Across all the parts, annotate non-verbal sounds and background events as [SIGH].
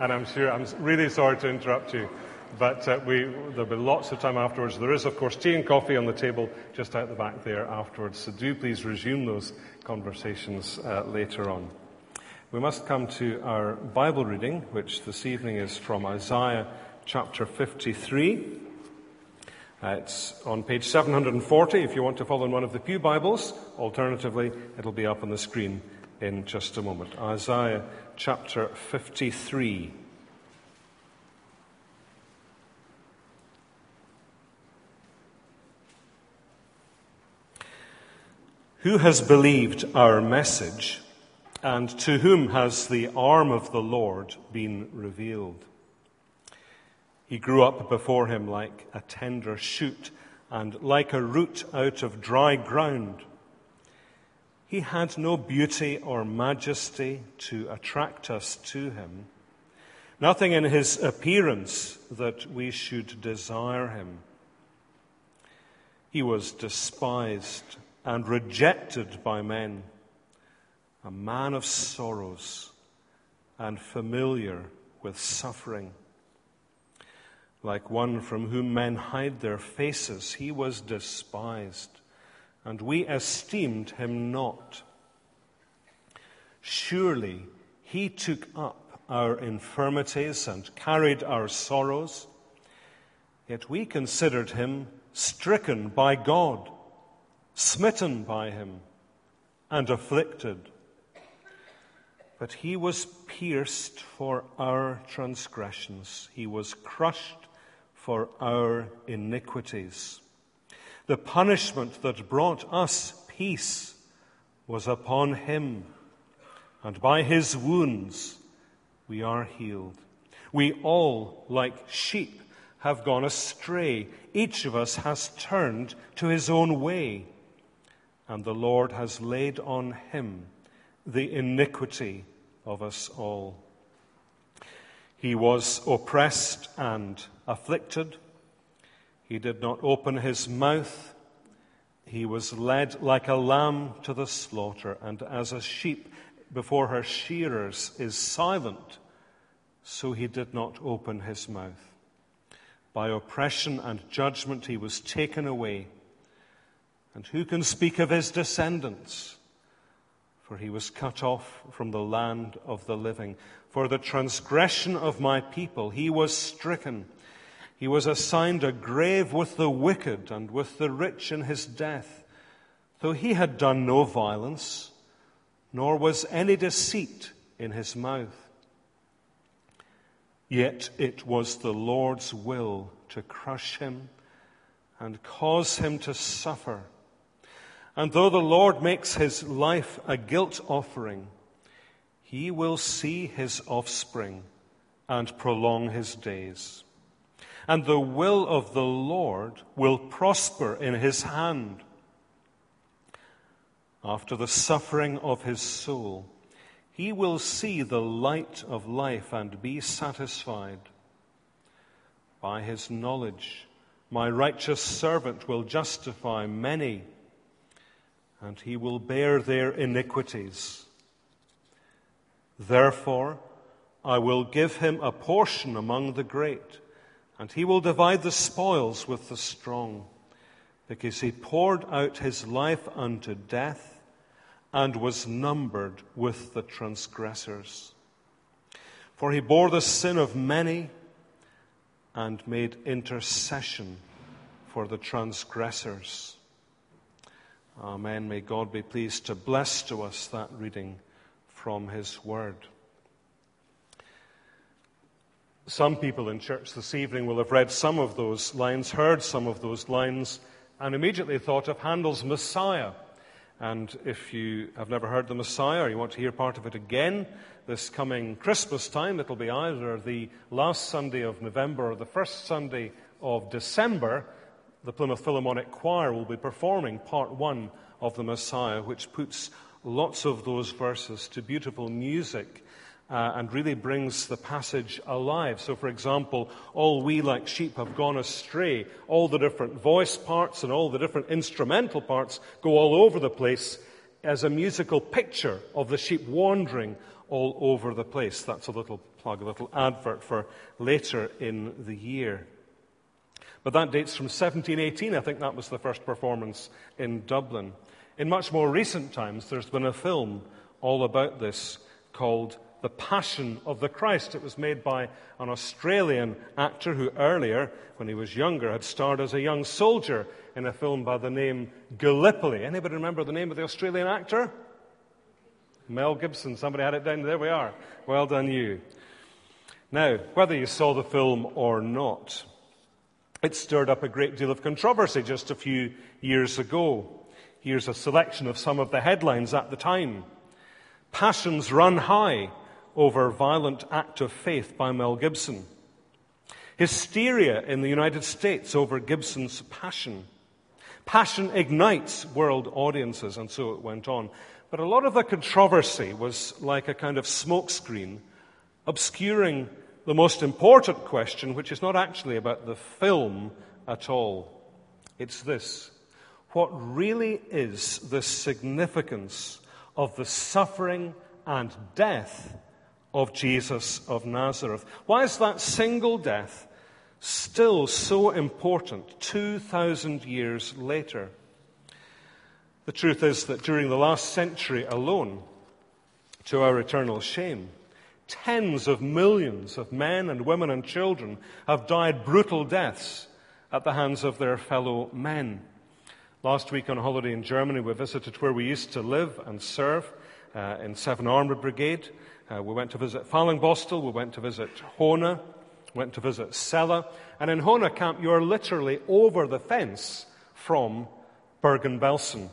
and I'm sure I'm really sorry to interrupt you. But uh, we, there'll be lots of time afterwards. There is, of course, tea and coffee on the table just out the back there afterwards. So do please resume those conversations uh, later on. We must come to our Bible reading, which this evening is from Isaiah chapter 53. Uh, it's on page 740 if you want to follow in one of the Pew Bibles. Alternatively, it'll be up on the screen in just a moment. Isaiah chapter 53. Who has believed our message, and to whom has the arm of the Lord been revealed? He grew up before him like a tender shoot and like a root out of dry ground. He had no beauty or majesty to attract us to him, nothing in his appearance that we should desire him. He was despised and rejected by men, a man of sorrows and familiar with suffering. Like one from whom men hide their faces, he was despised, and we esteemed him not. Surely he took up our infirmities and carried our sorrows, yet we considered him stricken by God, smitten by him, and afflicted. But he was pierced for our transgressions, he was crushed for our iniquities. The punishment that brought us peace was upon him, and by his wounds we are healed. We all, like sheep, have gone astray. Each of us has turned to his own way, and the Lord has laid on him the iniquity of us all. He was oppressed and afflicted. He did not open his mouth. He was led like a lamb to the slaughter, and as a sheep before her shearers is silent, so he did not open his mouth. By oppression and judgment he was taken away. And who can speak of his descendants? For he was cut off from the land of the living. For the transgression of my people he was stricken. He was assigned a grave with the wicked and with the rich in his death, though he had done no violence, nor was any deceit in his mouth. Yet it was the Lord's will to crush him and cause him to suffer. And though the Lord makes his life a guilt offering, he will see his offspring and prolong his days. And the will of the Lord will prosper in his hand. After the suffering of his soul, he will see the light of life and be satisfied. By his knowledge, my righteous servant will justify many, and he will bear their iniquities. Therefore, I will give him a portion among the great, and he will divide the spoils with the strong, because he poured out his life unto death and was numbered with the transgressors. For he bore the sin of many and made intercession for the transgressors. Amen. May God be pleased to bless to us that reading from His Word. Some people in church this evening will have read some of those lines, heard some of those lines, and immediately thought of Handel's Messiah. And if you have never heard the Messiah or you want to hear part of it again this coming Christmas time, it'll be either the last Sunday of November or the first Sunday of December. The Plymouth Philharmonic Choir will be performing part one of the Messiah, which puts lots of those verses to beautiful music uh, and really brings the passage alive. So, for example, all we like sheep have gone astray. All the different voice parts and all the different instrumental parts go all over the place as a musical picture of the sheep wandering all over the place. That's a little plug, a little advert for later in the year. But that dates from 1718. I think that was the first performance in Dublin. In much more recent times, there's been a film all about this called The Passion of the Christ. It was made by an Australian actor who earlier, when he was younger, had starred as a young soldier in a film by the name Gallipoli. Anybody remember the name of the Australian actor? Mel Gibson. Somebody had it down. There we are. Well done, you. Now, whether you saw the film or not, it stirred up a great deal of controversy just a few years ago. Here's a selection of some of the headlines at the time. Passions run high over violent act of faith by Mel Gibson. Hysteria in the United States over Gibson's passion. Passion ignites world audiences, and so it went on. But a lot of the controversy was like a kind of smokescreen, obscuring the most important question, which is not actually about the film at all. It's this What really is the significance of the suffering and death of Jesus of Nazareth? Why is that single death still so important 2,000 years later? The truth is that during the last century alone, to our eternal shame, tens of millions of men and women and children have died brutal deaths at the hands of their fellow men. Last week on holiday in Germany, we visited where we used to live and serve uh, in 7 Armoured Brigade. Uh, we went to visit Fallingbostel, we went to visit Hohne, went to visit Celle. And in Hohne camp, you're literally over the fence from Bergen-Belsen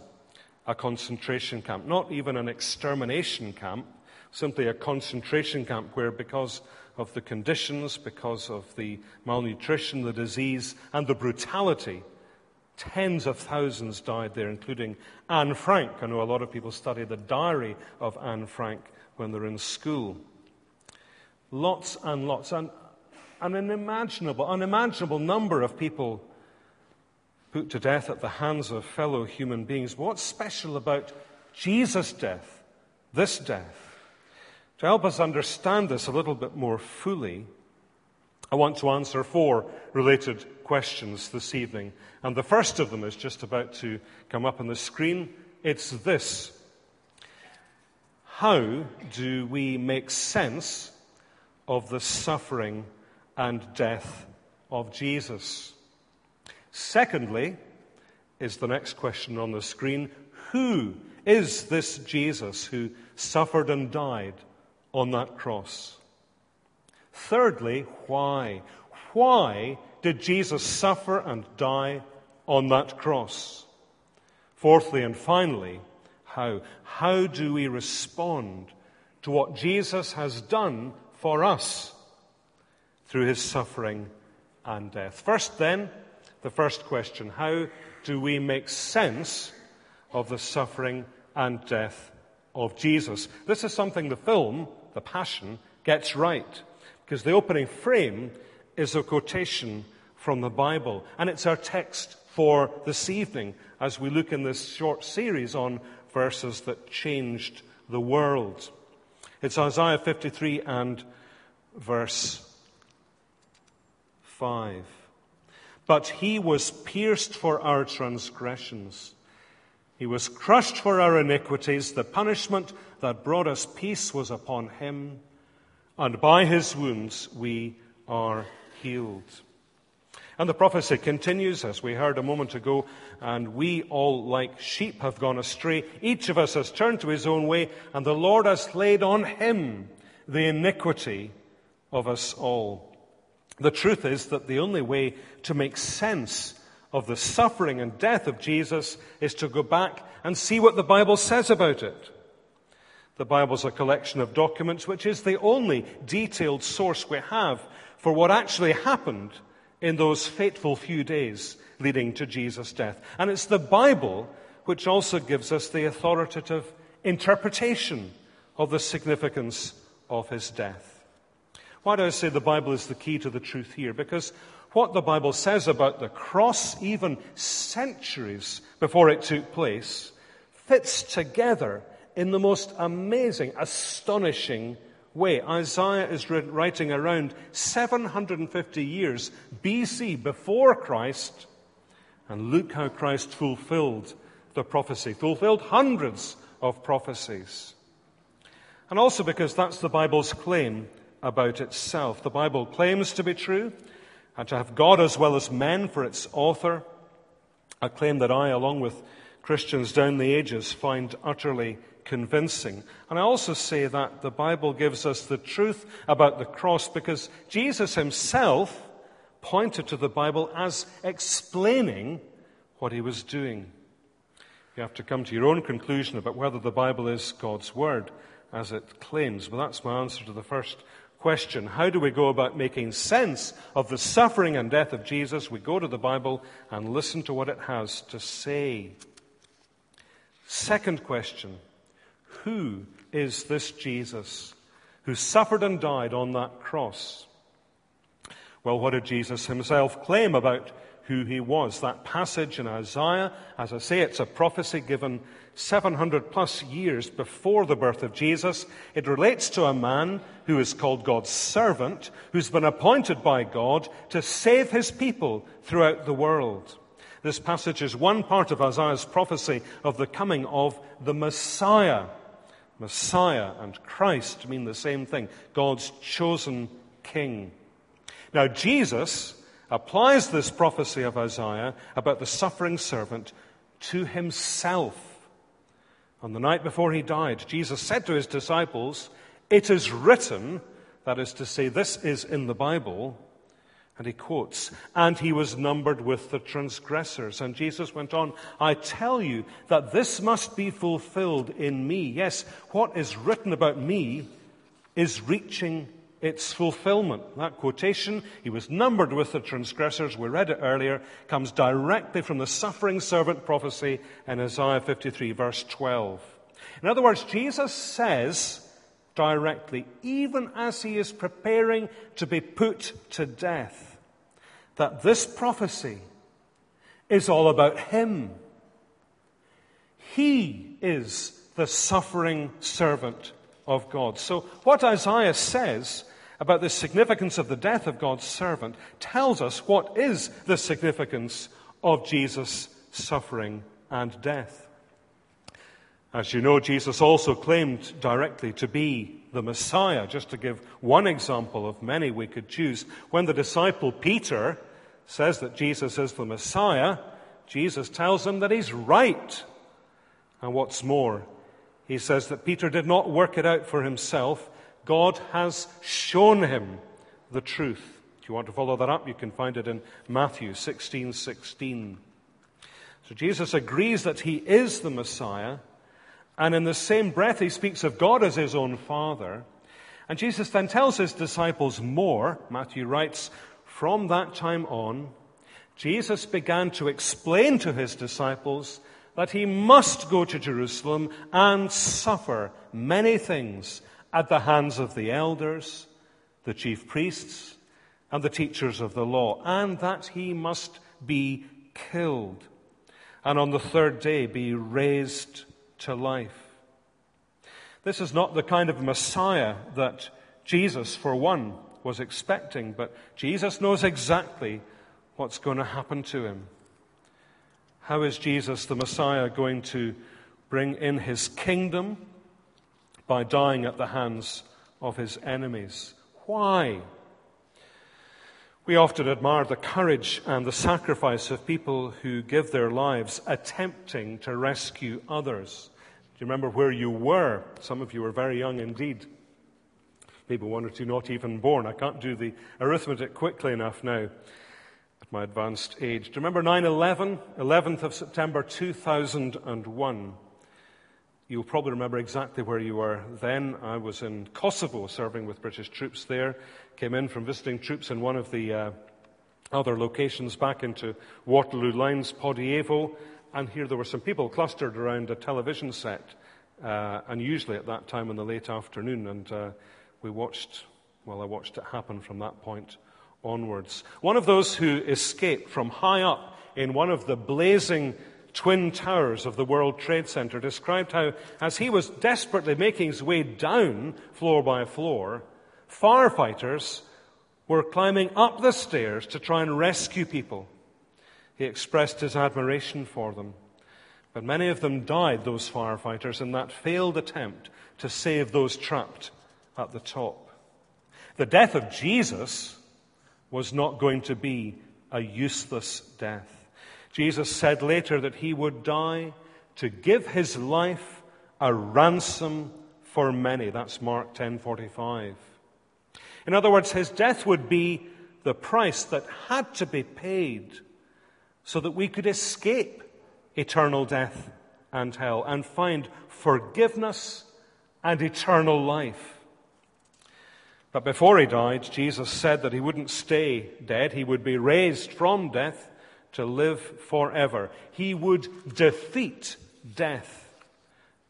a concentration camp, not even an extermination camp, simply a concentration camp where, because of the conditions, because of the malnutrition, the disease, and the brutality, tens of thousands died there, including Anne Frank. I know a lot of people study the diary of Anne Frank when they're in school. Lots and lots, and an unimaginable, unimaginable number of people put to death at the hands of fellow human beings. What's special about Jesus' death, this death? To help us understand this a little bit more fully, I want to answer four related questions this evening. And the first of them is just about to come up on the screen. It's this How do we make sense of the suffering and death of Jesus? Secondly, is the next question on the screen Who is this Jesus who suffered and died on that cross? Thirdly, why? Why did Jesus suffer and die on that cross? Fourthly and finally, how? How do we respond to what Jesus has done for us through his suffering and death? First, then, the first question How do we make sense of the suffering and death of Jesus? This is something the film, The Passion, gets right, because the opening frame is a quotation from the Bible, and it's our text for this evening as we look in this short series on verses that changed the world. It's Isaiah 53 and verse 5. But he was pierced for our transgressions. He was crushed for our iniquities. The punishment that brought us peace was upon him, and by his wounds we are healed. And the prophecy continues, as we heard a moment ago, and we all, like sheep, have gone astray. Each of us has turned to his own way, and the Lord has laid on him the iniquity of us all. The truth is that the only way to make sense of the suffering and death of Jesus is to go back and see what the Bible says about it. The Bible's a collection of documents which is the only detailed source we have for what actually happened in those fateful few days leading to Jesus' death. And it's the Bible which also gives us the authoritative interpretation of the significance of his death. Why do I say the Bible is the key to the truth here? Because what the Bible says about the cross, even centuries before it took place, fits together in the most amazing, astonishing way. Isaiah is writing around 750 years BC before Christ. And look how Christ fulfilled the prophecy, fulfilled hundreds of prophecies. And also because that's the Bible's claim about itself. The Bible claims to be true and to have God as well as men for its author, a claim that I, along with Christians down the ages, find utterly convincing. And I also say that the Bible gives us the truth about the cross because Jesus himself pointed to the Bible as explaining what he was doing. You have to come to your own conclusion about whether the Bible is God's Word as it claims. But that's my answer to the first question. How do we go about making sense of the suffering and death of Jesus? We go to the Bible and listen to what it has to say. Second question Who is this Jesus who suffered and died on that cross? Well, what did Jesus himself claim about who he was? That passage in Isaiah, as I say, it's a prophecy given 700 plus years before the birth of Jesus. It relates to a man who is called God's servant, who's been appointed by God to save his people throughout the world. This passage is one part of Isaiah's prophecy of the coming of the Messiah. Messiah and Christ mean the same thing God's chosen king. Now, Jesus applies this prophecy of Isaiah about the suffering servant to himself. On the night before he died, Jesus said to his disciples, It is written, that is to say, this is in the Bible, and he quotes, and he was numbered with the transgressors. And Jesus went on, I tell you that this must be fulfilled in me. Yes, what is written about me is reaching its fulfillment. That quotation, he was numbered with the transgressors, we read it earlier, comes directly from the suffering servant prophecy in Isaiah 53, verse 12. In other words, Jesus says, directly, even as he is preparing to be put to death, that this prophecy is all about him. He is the suffering servant of God. So, what Isaiah says about the significance of the death of God's servant tells us what is the significance of Jesus' suffering and death. As you know, Jesus also claimed directly to be the Messiah. Just to give one example of many we could choose, when the disciple Peter says that Jesus is the Messiah, Jesus tells him that he's right. And what's more, he says that Peter did not work it out for himself. God has shown him the truth. If you want to follow that up, you can find it in Matthew 16 16. So Jesus agrees that he is the Messiah. And in the same breath, he speaks of God as his own Father. And Jesus then tells his disciples more. Matthew writes, From that time on, Jesus began to explain to his disciples that he must go to Jerusalem and suffer many things at the hands of the elders, the chief priests, and the teachers of the law, and that he must be killed, and on the third day be raised to life. This is not the kind of Messiah that Jesus, for one, was expecting, but Jesus knows exactly what's going to happen to him. How is Jesus, the Messiah, going to bring in his kingdom by dying at the hands of his enemies? Why? We often admire the courage and the sacrifice of people who give their lives attempting to rescue others. Do you remember where you were? Some of you were very young indeed. Maybe one or two not even born. I can't do the arithmetic quickly enough now at my advanced age. Do you remember 9 11? 11th of September 2001. You'll probably remember exactly where you were then. I was in Kosovo serving with British troops there. Came in from visiting troops in one of the uh, other locations back into Waterloo Lines, Podujevo. And here there were some people clustered around a television set, uh, and usually at that time in the late afternoon. And uh, we watched, well, I watched it happen from that point onwards. One of those who escaped from high up in one of the blazing twin towers of the World Trade Center, described how, as he was desperately making his way down floor by floor, firefighters were climbing up the stairs to try and rescue people. He expressed his admiration for them. But many of them died, those firefighters, in that failed attempt to save those trapped at the top. The death of Jesus was not going to be a useless death. Jesus said later that he would die to give his life a ransom for many. That's Mark 10:45. In other words, his death would be the price that had to be paid so that we could escape eternal death and hell and find forgiveness and eternal life. But before he died, Jesus said that he wouldn't stay dead. He would be raised from death to live forever. He would defeat death.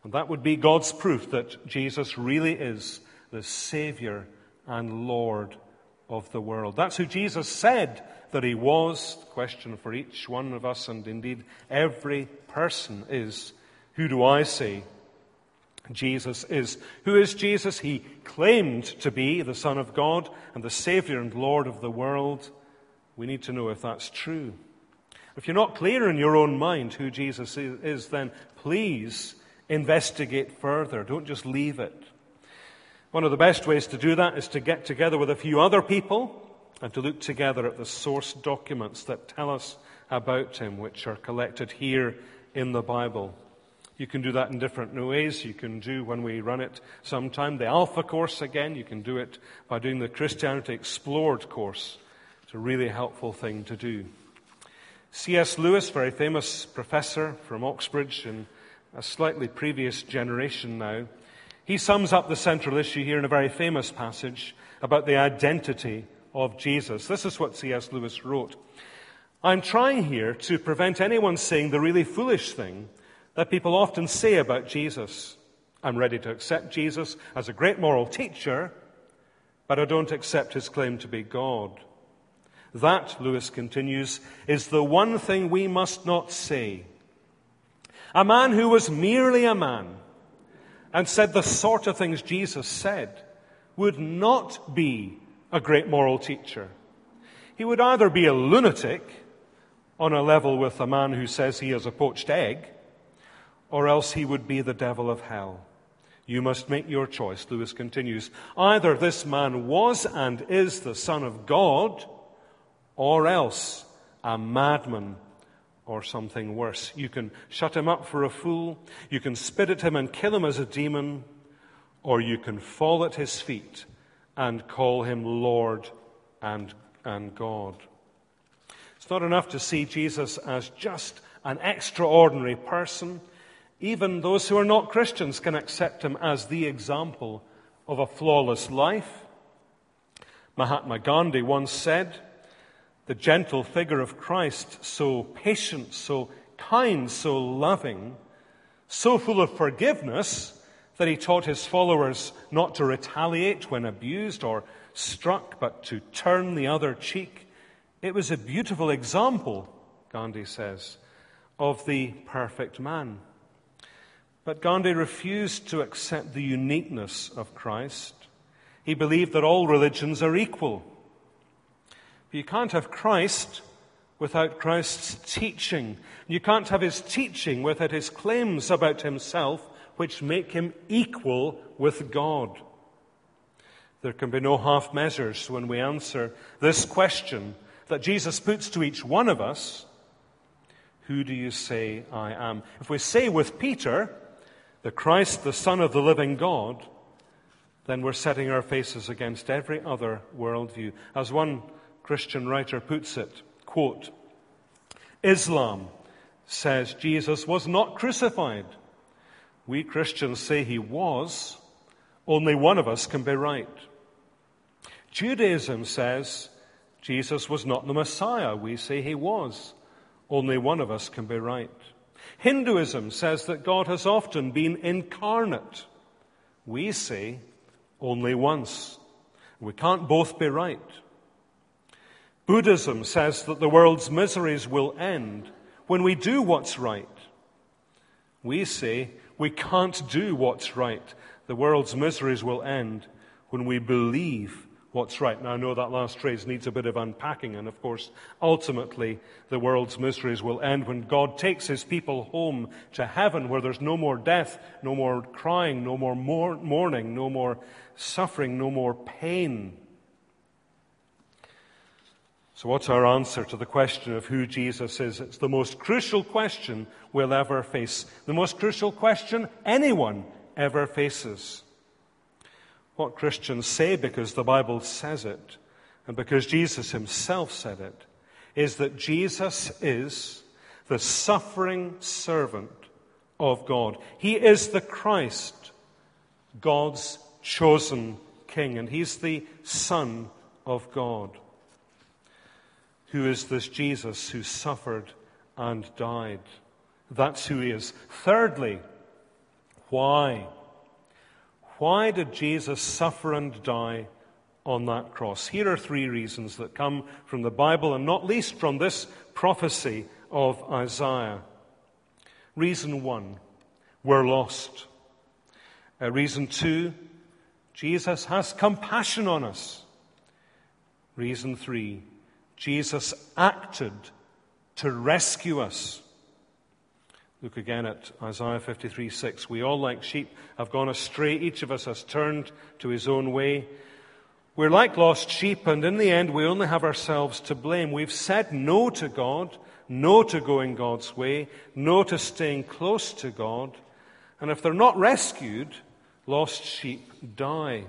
And that would be God's proof that Jesus really is the Savior and Lord of the world. That's who Jesus said that he was. The question for each one of us, and indeed every person, is who do I say Jesus is. Who is Jesus? He claimed to be the Son of God and the Savior and Lord of the world. We need to know if that's true. If you're not clear in your own mind who Jesus is, then please investigate further. Don't just leave it. One of the best ways to do that is to get together with a few other people and to look together at the source documents that tell us about him, which are collected here in the Bible. You can do that in different ways. You can do when we run it sometime the Alpha course again. You can do it by doing the Christianity Explored course. It's a really helpful thing to do. C.S. Lewis, very famous professor from Oxbridge in a slightly previous generation now, he sums up the central issue here in a very famous passage about the identity of Jesus. This is what C.S. Lewis wrote. I'm trying here to prevent anyone saying the really foolish thing that people often say about Jesus. I'm ready to accept Jesus as a great moral teacher, but I don't accept his claim to be God. That, Lewis continues, is the one thing we must not say. A man who was merely a man and said the sort of things Jesus said would not be a great moral teacher. He would either be a lunatic on a level with a man who says he is a poached egg, or else he would be the devil of hell. You must make your choice, Lewis continues. Either this man was and is the Son of God, or else a madman or something worse. You can shut him up for a fool, you can spit at him and kill him as a demon, or you can fall at his feet and call him Lord and, and God. It's not enough to see Jesus as just an extraordinary person. Even those who are not Christians can accept him as the example of a flawless life. Mahatma Gandhi once said, the gentle figure of Christ, so patient, so kind, so loving, so full of forgiveness that he taught his followers not to retaliate when abused or struck, but to turn the other cheek. It was a beautiful example, Gandhi says, of the perfect man. But Gandhi refused to accept the uniqueness of Christ. He believed that all religions are equal. But you can't have Christ without Christ's teaching. You can't have his teaching without his claims about himself, which make him equal with God. There can be no half measures when we answer this question that Jesus puts to each one of us Who do you say I am? If we say with Peter, the Christ, the Son of the living God, then we're setting our faces against every other worldview. As one Christian writer puts it, quote, Islam says Jesus was not crucified. We Christians say he was. Only one of us can be right. Judaism says Jesus was not the Messiah. We say he was. Only one of us can be right. Hinduism says that God has often been incarnate. We say only once. We can't both be right. Buddhism says that the world's miseries will end when we do what's right. We say we can't do what's right. The world's miseries will end when we believe what's right. Now, I know that last phrase needs a bit of unpacking, and of course, ultimately, the world's miseries will end when God takes his people home to heaven where there's no more death, no more crying, no more mourning, no more suffering, no more pain. So, what's our answer to the question of who Jesus is? It's the most crucial question we'll ever face, the most crucial question anyone ever faces. What Christians say because the Bible says it, and because Jesus himself said it, is that Jesus is the suffering servant of God. He is the Christ, God's chosen King, and He's the Son of God. Who is this Jesus who suffered and died? That's who He is. Thirdly, why? Why did Jesus suffer and die on that cross? Here are three reasons that come from the Bible and not least from this prophecy of Isaiah. Reason one, we're lost. Uh, reason two, Jesus has compassion on us. Reason three, Jesus acted to rescue us. Look again at Isaiah 53 6. We all, like sheep, have gone astray. Each of us has turned to his own way. We're like lost sheep, and in the end, we only have ourselves to blame. We've said no to God, no to going God's way, no to staying close to God. And if they're not rescued, lost sheep die.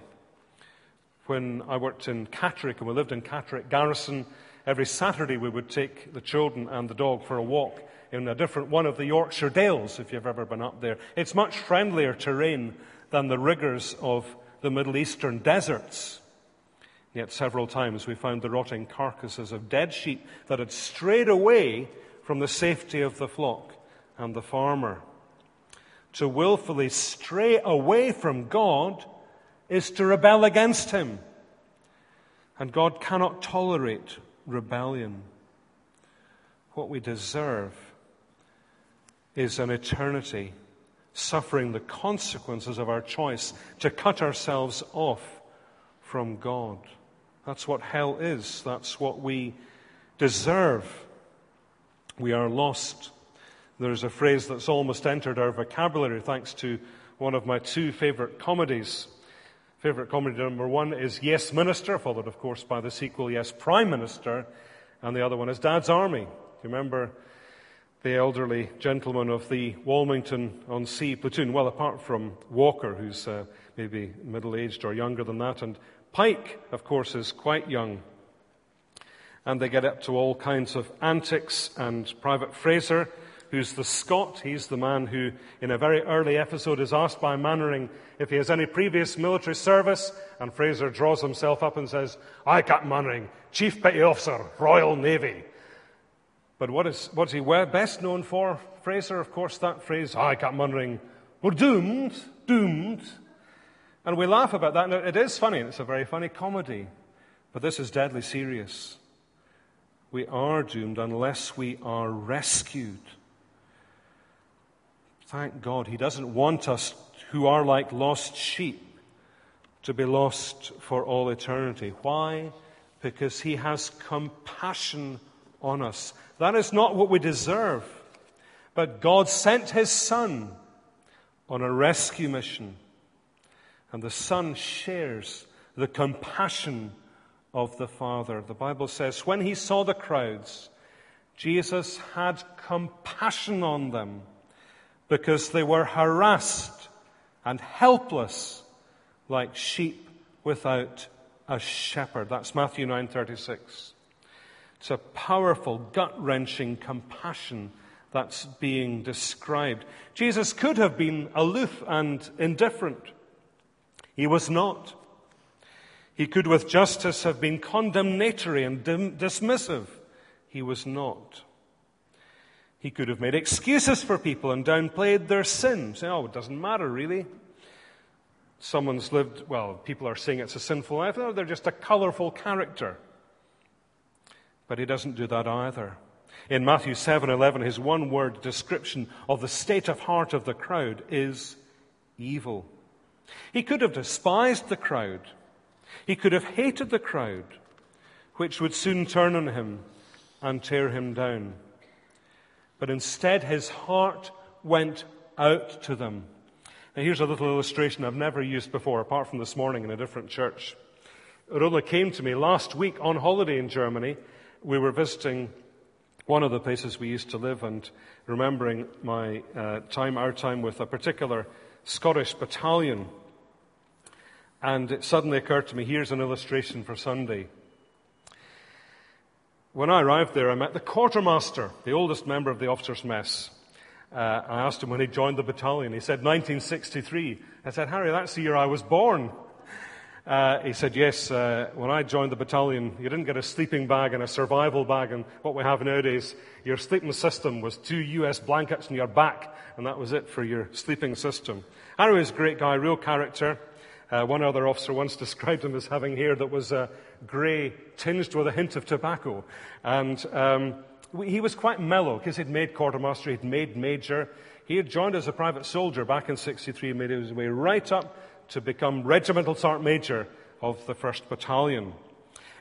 When I worked in Catterick and we lived in Catterick Garrison, every Saturday we would take the children and the dog for a walk in a different one of the Yorkshire Dales, if you've ever been up there. It's much friendlier terrain than the rigors of the Middle Eastern deserts. Yet several times we found the rotting carcasses of dead sheep that had strayed away from the safety of the flock and the farmer. To willfully stray away from God is to rebel against Him. And God cannot tolerate rebellion. What we deserve is an eternity suffering the consequences of our choice to cut ourselves off from God. That's what hell is. That's what we deserve. We are lost. There's a phrase that's almost entered our vocabulary thanks to one of my two favorite comedies. Favorite comedy number one is Yes Minister, followed, of course, by the sequel Yes Prime Minister, and the other one is Dad's Army. Do you remember the elderly gentleman of the Walmington on Sea platoon. Well, apart from Walker, who's uh, maybe middle aged or younger than that, and Pike, of course, is quite young. And they get up to all kinds of antics, and Private Frazer, who's the Scot, he's the man who, in a very early episode, is asked by Mainwaring if he has any previous military service, and Frazer draws himself up and says, I, Captain Mainwaring, Chief Petty Officer, Royal Navy. But what is, what's he best known for? Frazer, of course, that phrase, I kept Mainwaring, we're doomed, doomed. And we laugh about that, and it is funny, it's a very funny comedy. But this is deadly serious. We are doomed unless we are rescued. Thank God, He doesn't want us who are like lost sheep to be lost for all eternity. Why? Because He has compassion on us. That is not what we deserve. But God sent his Son on a rescue mission. And the Son shares the compassion of the Father. The Bible says, when he saw the crowds, Jesus had compassion on them because they were harassed and helpless like sheep without a shepherd. That's Matthew 9:36. It's a powerful, gut wrenching compassion that's being described. Jesus could have been aloof and indifferent. He was not. He could, with justice, have been condemnatory and dim- dismissive. He was not. He could have made excuses for people and downplayed their sin, saying, oh, it doesn't matter really. Someone's lived, well, people are saying it's a sinful life. No, they're just a colorful character. But he doesn't do that either. In Matthew 7:11, his one-word description of the state of heart of the crowd is evil. He could have despised the crowd. He could have hated the crowd, which would soon turn on him and tear him down. But instead, his heart went out to them. Now, here's a little illustration I've never used before, apart from this morning in a different church. Only came to me last week on holiday in Germany. We were visiting one of the places we used to live and remembering my uh, time, our time with a particular Scottish battalion. And it suddenly occurred to me here's an illustration for Sunday. When I arrived there, I met the quartermaster, the oldest member of the officers' mess. Uh, I asked him when he joined the battalion. He said 1963. I said, Harry, that's the year I was born. Uh, he said, Yes, uh, when I joined the battalion, you didn't get a sleeping bag and a survival bag and what we have nowadays. Your sleeping system was two US blankets on your back, and that was it for your sleeping system. Harry was a great guy, real character. Uh, one other officer once described him as having hair that was uh, grey, tinged with a hint of tobacco. And um, he was quite mellow because he'd made quartermaster, he'd made major. He had joined as a private soldier back in 63, made his way right up to become regimental sergeant major of the 1st Battalion.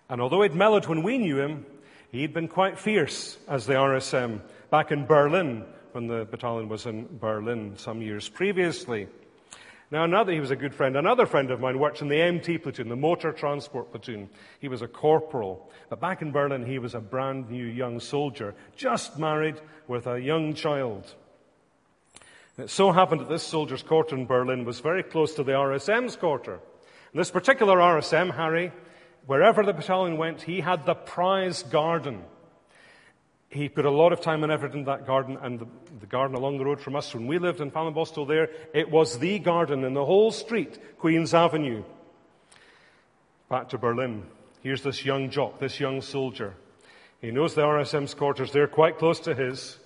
And although he'd mellowed when we knew him, he'd been quite fierce as the RSM back in Berlin when the battalion was in Berlin some years previously. Now, another, he was a good friend, another friend of mine worked in the MT platoon, the motor transport platoon. He was a corporal. But back in Berlin, he was a brand new young soldier, just married with a young child. It so happened that this soldier's quarter in Berlin was very close to the RSM's quarter. And this particular RSM, Harry, wherever the battalion went, he had the prize garden. He put a lot of time and effort into that garden, and the, the garden along the road from us, when we lived in Fallingbostel there, it was the garden in the whole street, Queen's Avenue. Back to Berlin. Here's this young jock, this young soldier. He knows the RSM's quarters, they're quite close to his.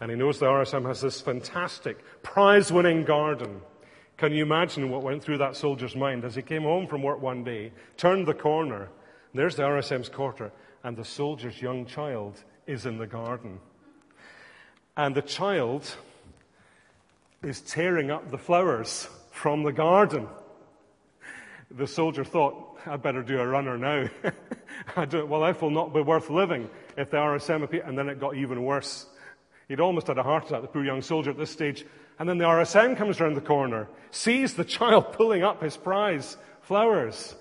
And he knows the RSM has this fantastic prize winning garden. Can you imagine what went through that soldier's mind as he came home from work one day, turned the corner, there's the RSM's quarter, and the soldier's young child is in the garden. And the child is tearing up the flowers from the garden. The soldier thought, I'd better do a runner now. [LAUGHS] well, life will not be worth living if the RSM appear. And then it got even worse. He'd almost had a heart attack, the poor young soldier at this stage. And then the RSM comes round the corner, sees the [LAUGHS] child pulling up his prize, flowers.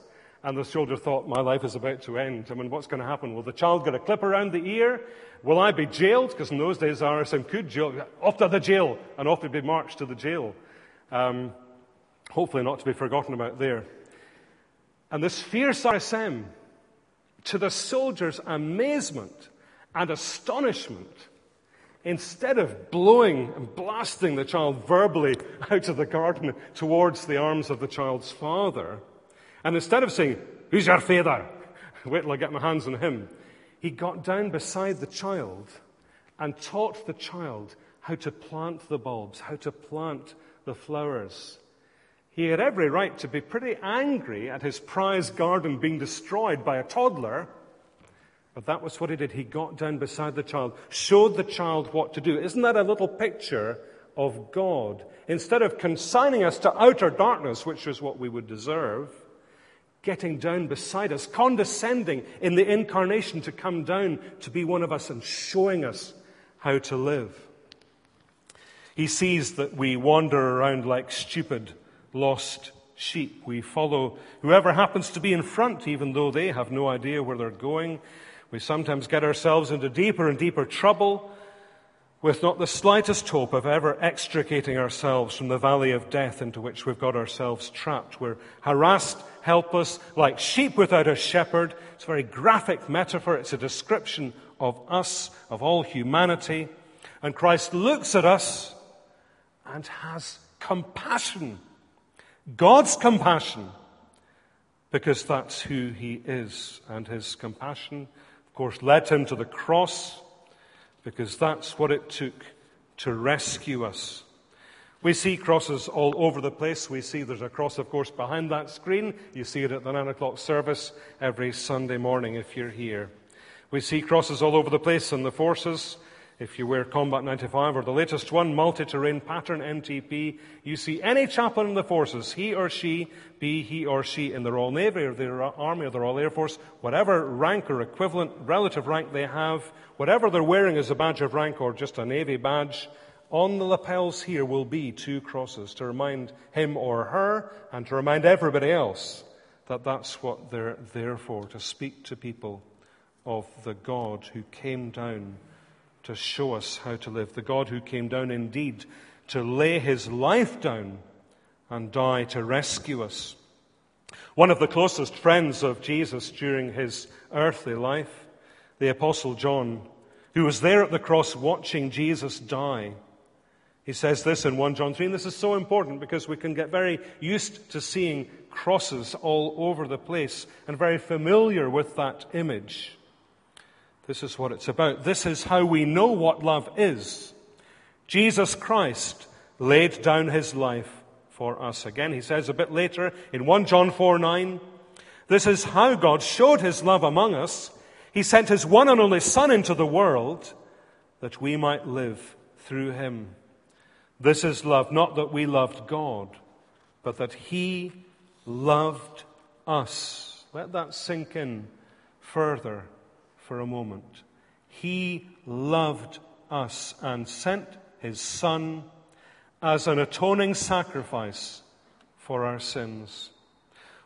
And the soldier thought, my life is about to end. I mean, what's going to happen? Will the child get a clip around the ear? Will I be jailed? Because in those days, RSM could jail. Off to the jail. And off he'd be marched to the jail. Um, hopefully not to be forgotten about there. And this fierce RSM, to the soldier's amazement and astonishment, instead of blowing and blasting the child verbally [LAUGHS] out of the garden towards the arms of the child's father, and instead of saying, Who's your father? [LAUGHS] Wait till I get my hands on him, he got down beside the child and taught the child how to plant the bulbs, how to plant the flowers. He had every right to be pretty angry at his prize garden being destroyed by a toddler but that was what he did. He got down beside the child, showed the child what to do. Isn't that a little picture of God? Instead of consigning us to outer darkness, which is what we would deserve, getting down beside us, condescending in the incarnation to come down to be one of us and showing us how to live. He sees that we wander around like stupid, lost sheep. We follow whoever happens to be in front, even though they have no idea where they're going. We sometimes get ourselves into deeper and deeper trouble with not the slightest hope of ever extricating ourselves from the valley of death into which we've got ourselves trapped. We're harassed, helpless, like sheep without a shepherd. It's a very graphic metaphor. It's a description of us, of all humanity. And Christ looks at us and has compassion. God's compassion. Because that's who he is. And his compassion of course, led him to the cross because that's what it took to rescue us. We see crosses all over the place. We see there's a cross, of course, behind that screen. You see it at the nine o'clock service every Sunday morning if you're here. We see crosses all over the place in the forces. If you wear Combat 95 or the latest one, multi-terrain pattern MTP, you see any chaplain in the forces, he or she, be he or she in the Royal Navy or the Army or the Royal Air Force, whatever rank or equivalent relative rank they have, whatever they're wearing as a badge of rank or just a Navy badge, on the lapels here will be two crosses to remind him or her and to remind everybody else that that's what they're there for, to speak to people of the God who came down to show us how to live. The God who came down indeed to lay his life down and die to rescue us. One of the closest friends of Jesus during his earthly life, the Apostle John, who was there at the cross watching Jesus die, he says this in 1 John 3, and this is so important because we can get very used to seeing crosses all over the place and very familiar with that image. This is what it's about. This is how we know what love is. Jesus Christ laid down his life for us. Again, he says a bit later in 1 John 4 9, this is how God showed his love among us. He sent his one and only Son into the world that we might live through him. This is love, not that we loved God, but that he loved us. Let that sink in further for a moment. He loved us and sent his Son as an atoning sacrifice for our sins.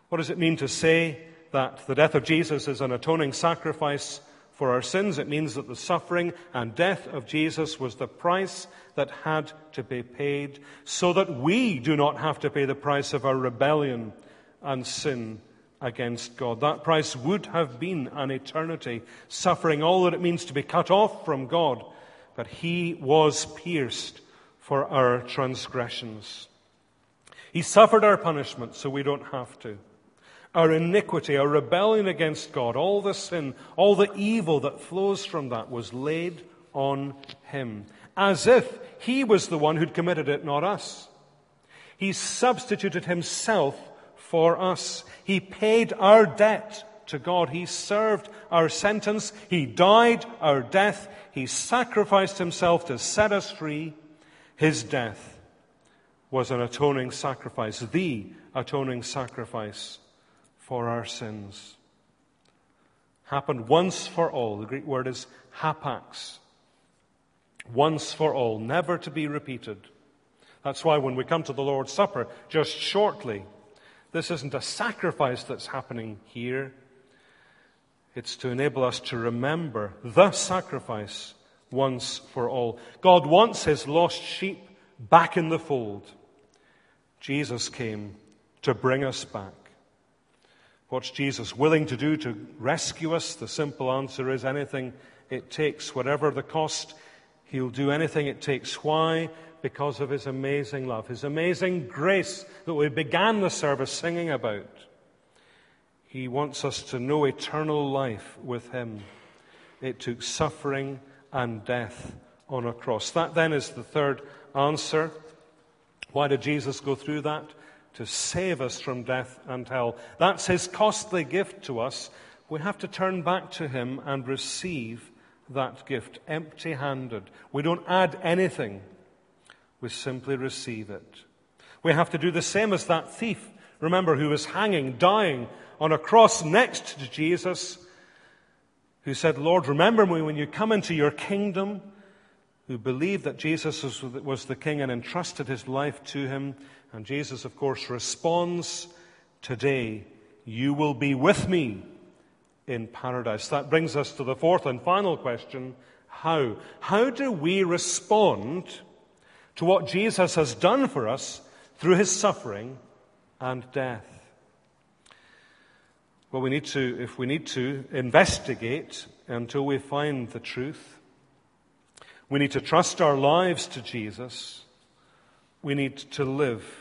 What does it mean to say that the death of Jesus is an atoning sacrifice for our sins? It means that the suffering and death of Jesus was the price that had to be paid so that we do not have to pay the price of our rebellion and sin against God. That price would have been an eternity, suffering all that it means to be cut off from God. But he was pierced for our transgressions. He suffered our punishment so we don't have to. Our iniquity, our rebellion against God, all the sin, all the evil that flows from that was laid on him, as if he was the one who'd committed it, not us. He substituted himself for us. He paid our debt to God. He served our sentence. He died our death. He sacrificed himself to set us free. His death was an atoning sacrifice, the atoning sacrifice for our sins. Happened once for all. The Greek word is hapax. Once for all, never to be repeated. That's why when we come to the Lord's Supper, just shortly, this isn't a sacrifice that's happening here. It's to enable us to remember the sacrifice once for all. God wants his lost sheep back in the fold. Jesus came to bring us back. What's Jesus willing to do to rescue us? The simple answer is anything it takes, whatever the cost, he'll do anything it takes. Why? because of his amazing love, his amazing grace that we began the service singing about. He wants us to know eternal life with him. It took suffering and death on a cross. That then is the third answer. Why did Jesus go through that? To save us from death and hell. That's his costly gift to us. We have to turn back to him and receive that gift empty handed. We don't add anything we simply receive it. We have to do the same as that thief, remember, who was hanging, dying on a cross next to Jesus, who said, Lord, remember me when you come into your kingdom, who believed that Jesus was the king and entrusted his life to him. And Jesus, of course, responds, Today you will be with me in paradise. That brings us to the fourth and final question how? How do we respond? to what Jesus has done for us through his suffering and death. Well, we need to, if we need to, investigate until we find the truth. We need to trust our lives to Jesus. We need to live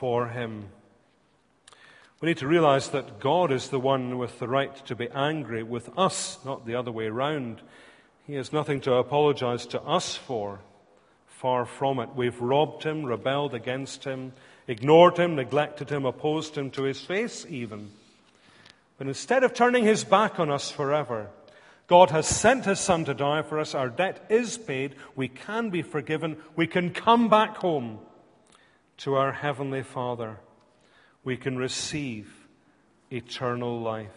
for him. We need to realize that God is the one with the right to be angry with us, not the other way around. He has nothing to apologize to us for. Far from it. We've robbed him, rebelled against him, ignored him, neglected him, opposed him to his face, even. But instead of turning his back on us forever, God has sent his Son to die for us. Our debt is paid. We can be forgiven. We can come back home to our Heavenly Father. We can receive eternal life.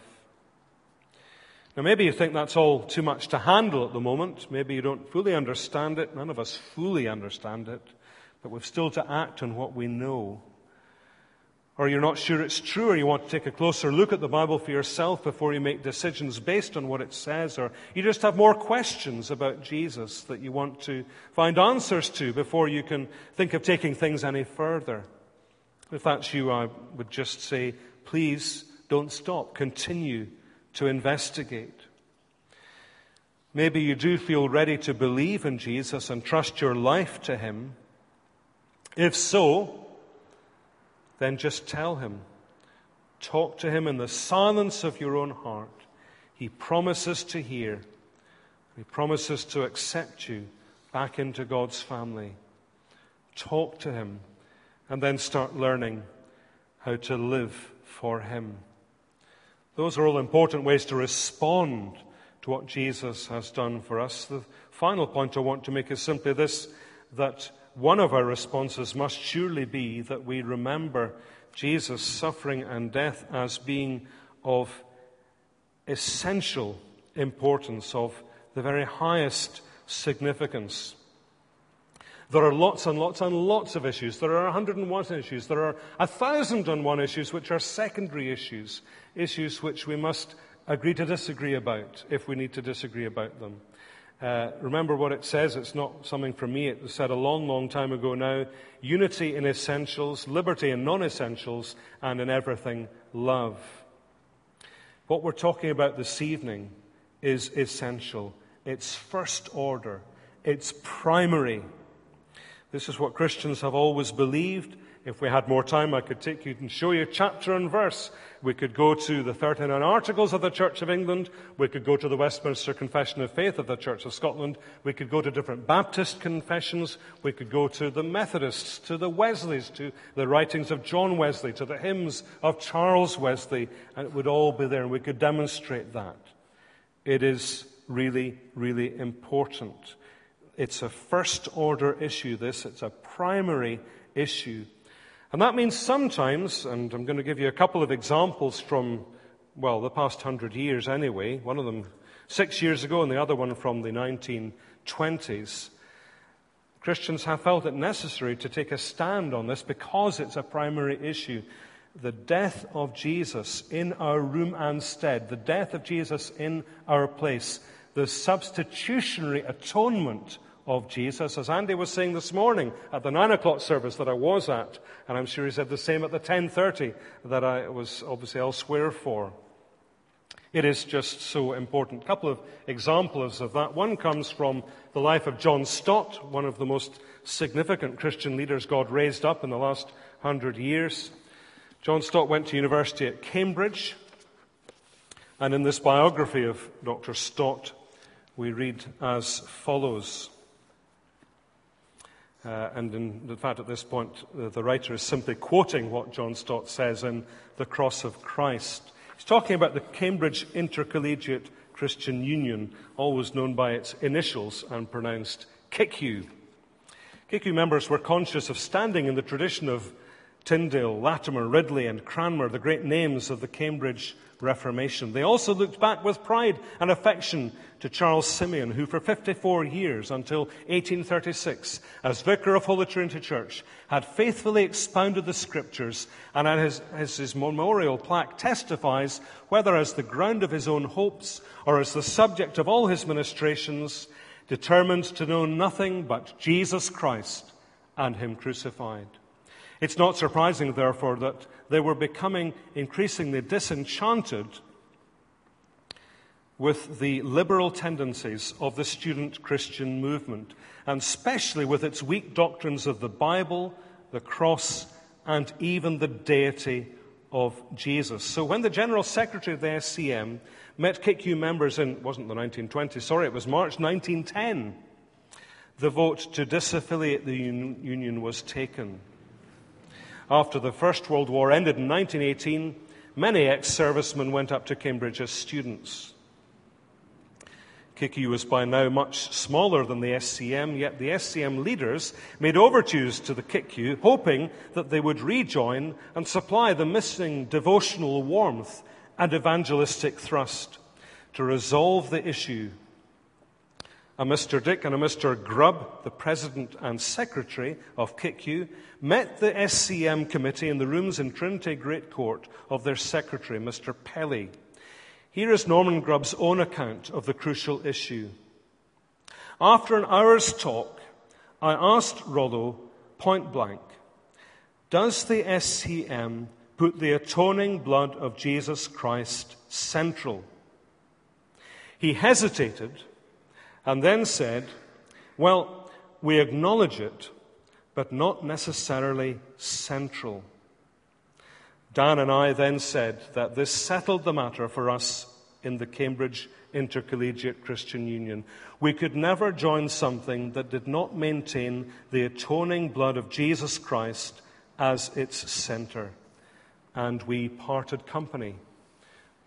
Now, maybe you think that's all too much to handle at the moment. Maybe you don't fully understand it. None of us fully understand it. But we've still to act on what we know or you're not sure it's true, or you want to take a closer look at the Bible for yourself before you make decisions based on what it says, or you just have more questions about Jesus that you want to find answers to before you can think of taking things any further. If that's you, I would just say, please don't stop. Continue to investigate. Maybe you do feel ready to believe in Jesus and trust your life to Him. If so, then just tell him. Talk to him in the silence of your own heart. He promises to hear. He promises to accept you back into God's family. Talk to him and then start learning how to live for him. Those are all important ways to respond to what Jesus has done for us. The final point I want to make is simply this that one of our responses must surely be that we remember Jesus' suffering and death as being of essential importance, of the very highest significance. There are lots and lots and lots of issues. There are 101 issues. There are 1,001 issues which are secondary issues, issues which we must agree to disagree about if we need to disagree about them. Uh, remember what it says. It's not something from me. It was said a long, long time ago now. Unity in essentials, liberty in non essentials, and in everything, love. What we're talking about this evening is essential. It's first order. It's primary. This is what Christians have always believed. If we had more time, I could take you and show you chapter and verse. We could go to the 39 Articles of the Church of England. We could go to the Westminster Confession of Faith of the Church of Scotland. We could go to different Baptist confessions. We could go to the Methodists, to the Wesleys, to the writings of John Wesley, to the hymns of Charles Wesley, and it would all be there, and we could demonstrate that. It is really, really important. It's a first order issue, this. It's a primary issue and that means sometimes, and I'm going to give you a couple of examples from, well, the past hundred years anyway, one of them six years ago and the other one from the 1920s. Christians have felt it necessary to take a stand on this because it's a primary issue. The death of Jesus in our room and stead, the death of Jesus in our place, the substitutionary atonement of Jesus. As Andy was saying this morning at the nine o'clock service that I was at, and I'm sure he said the same at the 10.30 that I was obviously elsewhere for. It is just so important. A couple of examples of that. One comes from the life of John Stott, one of the most significant Christian leaders God raised up in the last hundred years. John Stott went to university at Cambridge, and in this biography of Dr. Stott, we read as follows. Uh, and in, fact, at this point, uh, the writer is simply quoting what John Stott says in The Cross of Christ. He's talking about the Cambridge Intercollegiate Christian Union, always known by its initials and pronounced CICU. CICU members were conscious of standing in the tradition of Tyndale, Latimer, Ridley, and Cranmer, the great names of the Cambridge Reformation. They also looked back with pride and affection to Charles Simeon, who for 54 years, until 1836, as vicar of Holy Trinity Church, had faithfully expounded the Scriptures, and as his, his memorial plaque testifies, whether as the ground of his own hopes or as the subject of all his ministrations, determined to know nothing but Jesus Christ and Him crucified. It's not surprising, therefore, that they were becoming increasingly disenchanted with the liberal tendencies of the student Christian movement, and especially with its weak doctrines of the Bible, the cross, and even the deity of Jesus. So when the General Secretary of the SCM met CICU members in, wasn't the 1920s, sorry, it was March 1910, the vote to disaffiliate the union was taken. After the First World War ended in 1918, many ex servicemen went up to Cambridge as students. CICU was by now much smaller than the SCM, yet the SCM leaders made overtures to the CICU, hoping that they would rejoin and supply the missing devotional warmth and evangelistic thrust to resolve the issue. A Mr. Dick and a Mr. Grubb, the president and secretary of CICU, met the SCM committee in the rooms in Trinity Great Court of their secretary, Mr. Pelly. Here is Norman Grubb's own account of the crucial issue. After an hour's talk, I asked Rollo point blank Does the SCM put the atoning blood of Jesus Christ central? He hesitated and then said, Well, we acknowledge it, but not necessarily central. Dan and I then said that this settled the matter for us in the Cambridge Intercollegiate Christian Union. We could never join something that did not maintain the atoning blood of Jesus Christ as its center. And we parted company,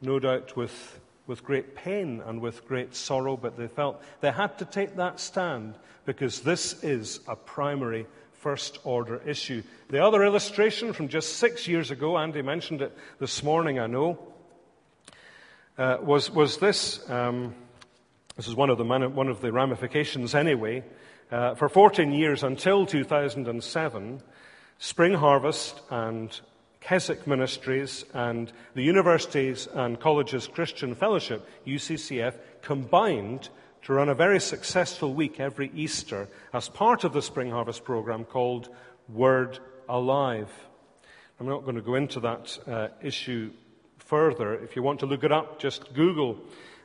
no doubt with, with great pain and with great sorrow, but they felt they had to take that stand because this is a primary first order issue. The other illustration from just six years ago, Andy mentioned it this morning, I know, uh, was, was this. Um, this is one of the, one of the ramifications anyway. Uh, for 14 years until 2007, Spring Harvest and Keswick Ministries and the Universities and Colleges Christian Fellowship, UCCF, combined to run a very successful week every Easter as part of the Spring Harvest program called Word Alive. I'm not going to go into that uh, issue further. If you want to look it up, just Google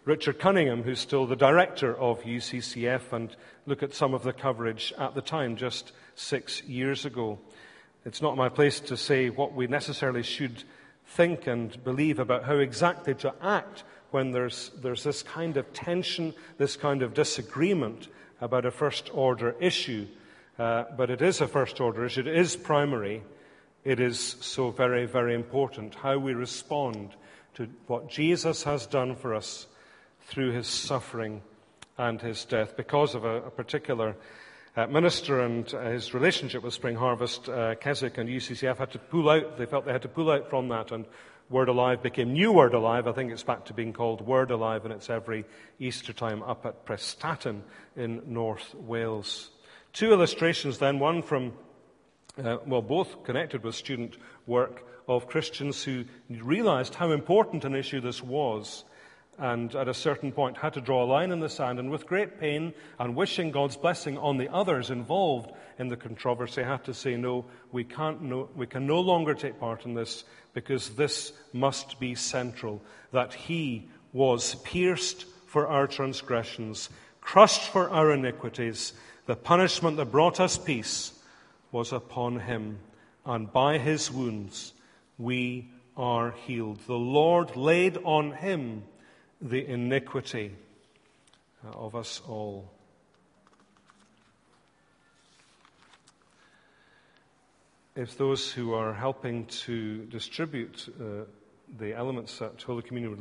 Richard Cunningham, who's still the director of UCCF, and look at some of the coverage at the time, just six years ago. It's not my place to say what we necessarily should think and believe about how exactly to act when there's, there's this kind of tension, this kind of disagreement about a first order issue. Uh, but it is a first order issue, it is primary. It is so very, very important how we respond to what Jesus has done for us through his suffering and his death because of a, a particular uh, minister and uh, his relationship with Spring Harvest, uh, Keswick and UCCF had to pull out, they felt they had to pull out from that and Word Alive became New Word Alive. I think it's back to being called Word Alive, and it's every Easter time up at Prestatyn in North Wales. Two illustrations then, one from, uh, well, both connected with student work of Christians who realized how important an issue this was and at a certain point had to draw a line in the sand, and with great pain and wishing God's blessing on the others involved in the controversy, had to say, no, we, can't no, we can no longer take part in this because this must be central that He was pierced for our transgressions, crushed for our iniquities. The punishment that brought us peace was upon Him, and by His wounds we are healed. The Lord laid on Him the iniquity of us all. If those who are helping to distribute uh, the elements that Holy Communion would like